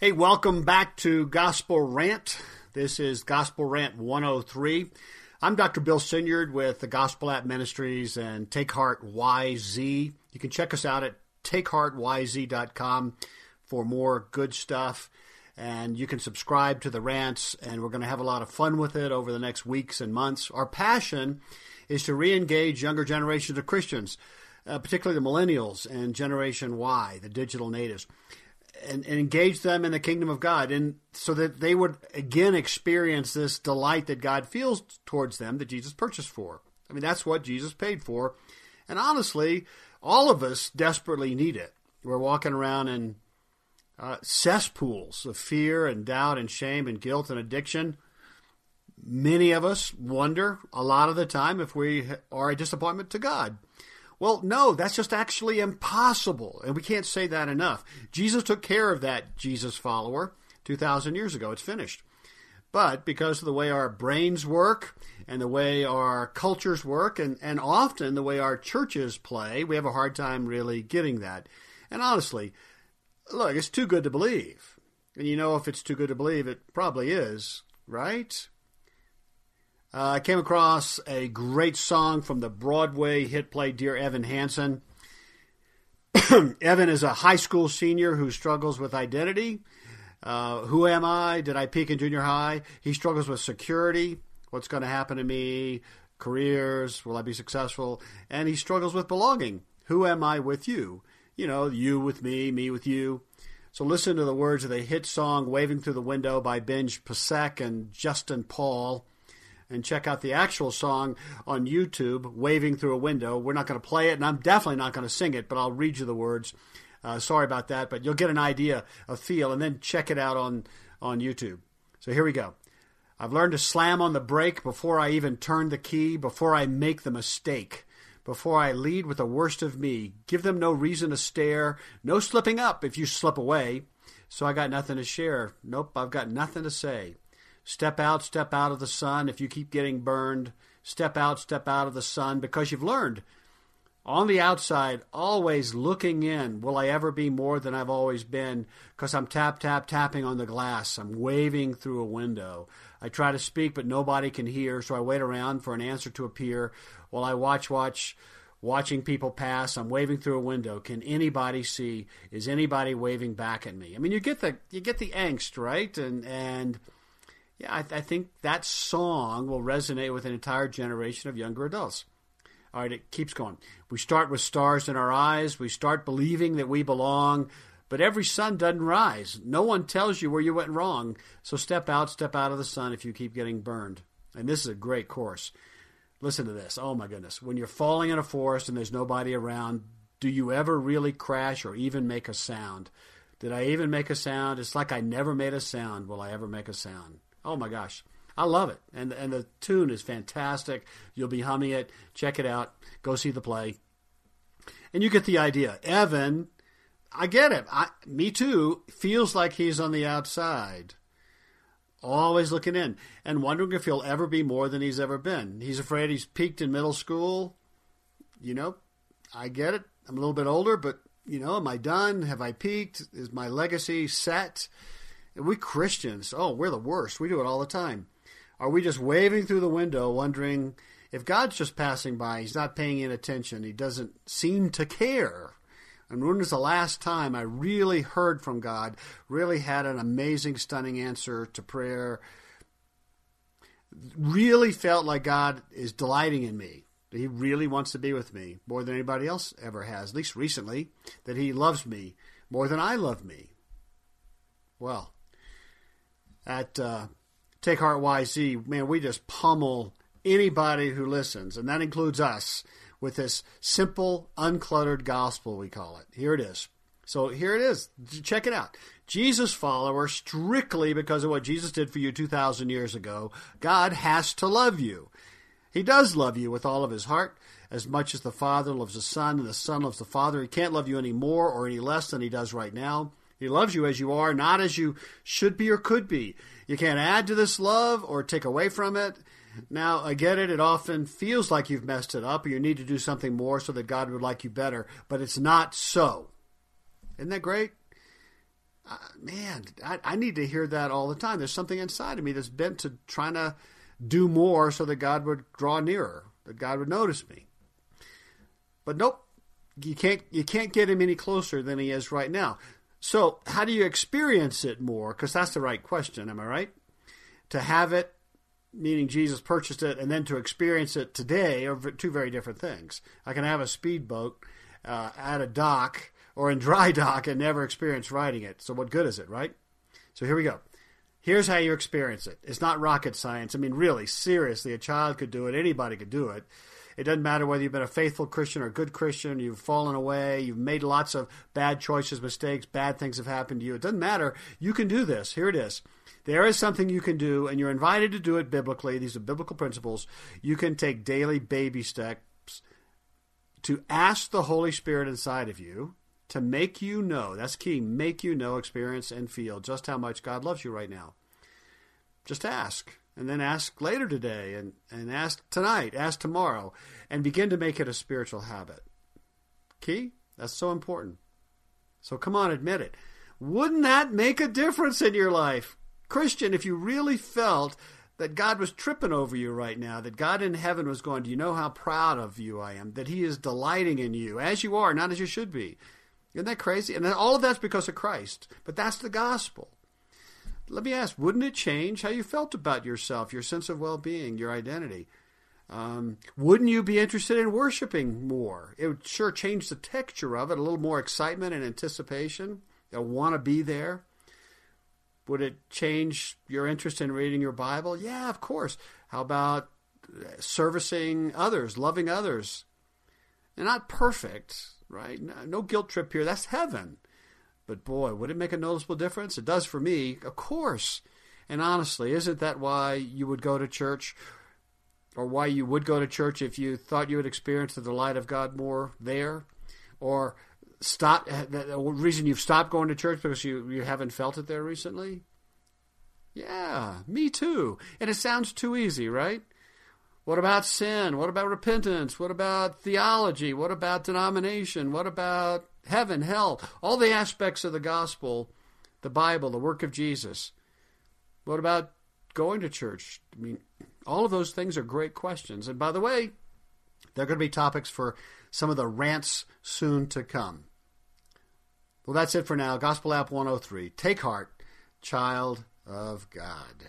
Hey, welcome back to Gospel Rant. This is Gospel Rant 103. I'm Dr. Bill Senyard with the Gospel App Ministries and Take Heart YZ. You can check us out at takeheartyz.com for more good stuff. And you can subscribe to the rants, and we're going to have a lot of fun with it over the next weeks and months. Our passion is to re engage younger generations of Christians, uh, particularly the millennials and Generation Y, the digital natives and, and, engage them in the kingdom of God, and so that they would again experience this delight that God feels towards them that Jesus purchased for. I mean, that's what Jesus paid for, and honestly, all of us desperately need it. We're walking around in uh, cesspools of fear and doubt and shame and guilt and addiction. Many of us wonder a lot of the time if we are a disappointment to God. Well, no, that's just actually impossible. And we can't say that enough. Jesus took care of that Jesus follower 2,000 years ago. It's finished. But because of the way our brains work and the way our cultures work and, and often the way our churches play, we have a hard time really getting that. And honestly, look, it's too good to believe. And you know, if it's too good to believe, it probably is, right? Uh, I came across a great song from the Broadway hit play Dear Evan Hansen. Evan is a high school senior who struggles with identity. Uh, who am I? Did I peak in junior high? He struggles with security. What's going to happen to me? Careers. Will I be successful? And he struggles with belonging. Who am I with you? You know, you with me, me with you. So listen to the words of the hit song Waving Through the Window by Benj Pasek and Justin Paul and check out the actual song on YouTube, Waving Through a Window. We're not going to play it, and I'm definitely not going to sing it, but I'll read you the words. Uh, sorry about that, but you'll get an idea a feel, and then check it out on, on YouTube. So here we go. I've learned to slam on the brake before I even turn the key, before I make the mistake, before I lead with the worst of me. Give them no reason to stare, no slipping up if you slip away. So I got nothing to share. Nope, I've got nothing to say. Step out, step out of the sun. If you keep getting burned, step out, step out of the sun because you've learned. On the outside, always looking in. Will I ever be more than I've always been? Because I'm tap, tap, tapping on the glass. I'm waving through a window. I try to speak, but nobody can hear, so I wait around for an answer to appear while I watch, watch, watching people pass. I'm waving through a window. Can anybody see? Is anybody waving back at me? I mean, you get the you get the angst, right? And and yeah, I, I think that song will resonate with an entire generation of younger adults. All right, it keeps going. We start with stars in our eyes. We start believing that we belong, but every sun doesn't rise. No one tells you where you went wrong. So step out, step out of the sun if you keep getting burned. And this is a great course. Listen to this. Oh my goodness. When you're falling in a forest and there's nobody around, do you ever really crash or even make a sound? Did I even make a sound? It's like I never made a sound. Will I ever make a sound? Oh my gosh. I love it. And and the tune is fantastic. You'll be humming it. Check it out. Go see the play. And you get the idea. Evan, I get it. I, me too, feels like he's on the outside. Always looking in and wondering if he'll ever be more than he's ever been. He's afraid he's peaked in middle school. You know, I get it. I'm a little bit older, but you know, am I done? Have I peaked? Is my legacy set? We Christians, oh, we're the worst. We do it all the time. Are we just waving through the window, wondering if God's just passing by? He's not paying any attention. He doesn't seem to care. And when was the last time I really heard from God, really had an amazing, stunning answer to prayer, really felt like God is delighting in me? He really wants to be with me more than anybody else ever has, at least recently, that He loves me more than I love me. Well, at uh, Take Heart YZ, man, we just pummel anybody who listens, and that includes us, with this simple, uncluttered gospel, we call it. Here it is. So here it is. Check it out. Jesus follower, strictly because of what Jesus did for you 2,000 years ago, God has to love you. He does love you with all of his heart, as much as the Father loves the Son and the Son loves the Father. He can't love you any more or any less than he does right now. He loves you as you are, not as you should be or could be. You can't add to this love or take away from it. Now, I get it. It often feels like you've messed it up or you need to do something more so that God would like you better, but it's not so. Isn't that great? uh, man, I, I need to hear that all the time. There's something inside of me that's bent to trying to do more so that God would draw nearer, that God would notice me. But nope, you can't you can't get him any closer than he is right now. So how do you experience it more? Because that's the right question. Am I right? To have it, meaning Jesus purchased it, and then to experience it today are two very different things. I can have a speedboat uh, at a dock or in dry dock and never experience riding it. So what good is it, right? So here we go. Here's how you experience it. It's not rocket science. I mean, really, seriously, a child could do it. Anybody could do it. It doesn't matter whether you've been a faithful Christian or a good Christian, you've fallen away, you've made lots of bad choices, mistakes, bad things have happened to you. It doesn't matter. You can do this. Here it is. There is something you can do, and you're invited to do it biblically. These are biblical principles. You can take daily baby steps to ask the Holy Spirit inside of you to make you know that's key make you know, experience, and feel just how much God loves you right now. Just ask and then ask later today and, and ask tonight, ask tomorrow, and begin to make it a spiritual habit. Key? That's so important. So come on, admit it. Wouldn't that make a difference in your life? Christian, if you really felt that God was tripping over you right now, that God in heaven was going, Do you know how proud of you I am? That He is delighting in you as you are, not as you should be. Isn't that crazy? And all of that's because of Christ. But that's the gospel let me ask, wouldn't it change how you felt about yourself, your sense of well being, your identity? Um, wouldn't you be interested in worshiping more? It would sure change the texture of it, a little more excitement and anticipation. I want to be there. Would it change your interest in reading your Bible? Yeah, of course. How about servicing others, loving others? They're not perfect, right? No guilt trip here. That's heaven. But boy, would it make a noticeable difference? It does for me, of course. And honestly, isn't that why you would go to church? Or why you would go to church if you thought you would experience the delight of God more there? Or stop eh, the reason you've stopped going to church because you, you haven't felt it there recently? Yeah, me too. And it sounds too easy, right? What about sin? What about repentance? What about theology? What about denomination? What about heaven, hell, all the aspects of the gospel, the Bible, the work of Jesus. What about going to church? I mean, all of those things are great questions. And by the way, they're going to be topics for some of the rants soon to come. Well, that's it for now. Gospel App 103. Take heart, child of God.